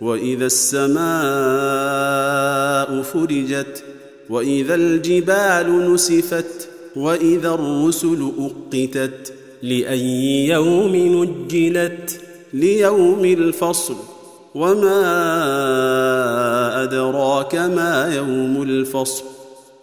وإذا السماء فرجت وإذا الجبال نسفت وإذا الرسل أقتت لأي يوم نجلت؟ ليوم الفصل. وما أدراك ما يوم الفصل.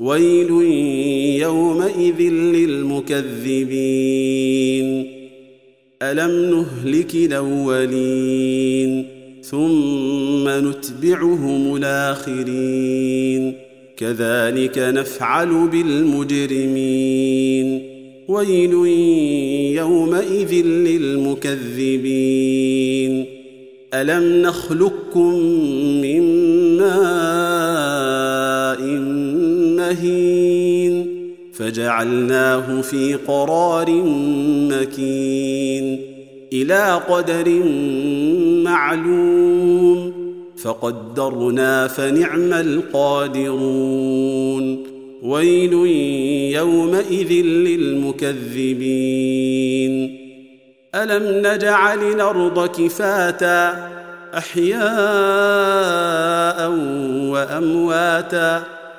ويل يومئذ للمكذبين. ألم نهلك الأولين؟ ثم نتبعهم الآخرين. كذلك نفعل بالمجرمين. ويل يومئذ للمكذبين. ألم نخلقكم من ماء مهين؟ فجعلناه في قرار مكين. إلى قدر معلوم فقدرنا فنعم القادرون ويل يومئذ للمكذبين. ألم نجعل الأرض كفاتا أحياء وأمواتا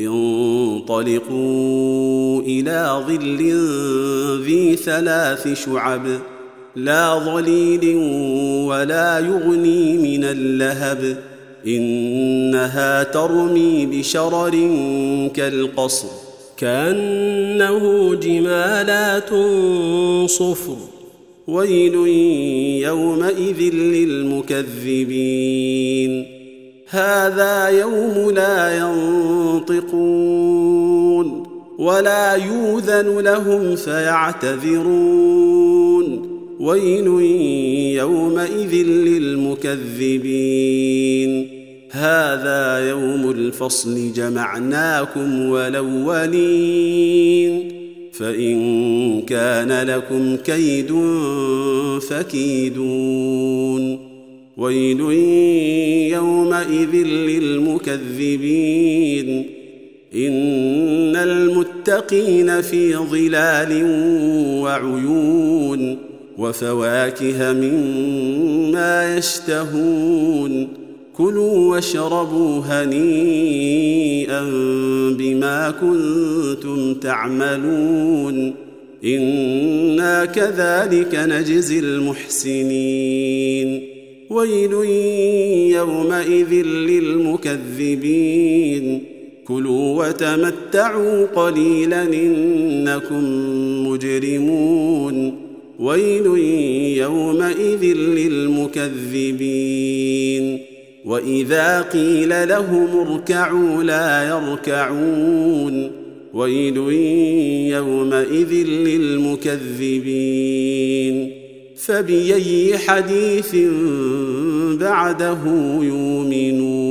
انطلقوا إلى ظل ذي ثلاث شعب لا ظليل ولا يغني من اللهب. إنها ترمي بشرر كالقصر كأنه جمالات صفر. ويل يومئذ للمكذبين. هذا يوم لا ينطقون ولا يوذن لهم فيعتذرون ويل يومئذ للمكذبين هذا يوم الفصل جمعناكم ولولين فإن كان لكم كيد فكيدون ويل يومئذ للمكذبين إن المتقين في ظلال وعيون وفواكه مما يشتهون كلوا واشربوا هنيئا بما كنتم تعملون أنا كذلك نجزي المحسنين ويل يومئذ للمكذبين كلوا وتمتعوا قليلا إنكم مجرمون. ويل يومئذ للمكذبين. وإذا قيل لهم اركعوا لا يركعون. ويل يومئذ للمكذبين. فبأي حديث بعده يؤمنون؟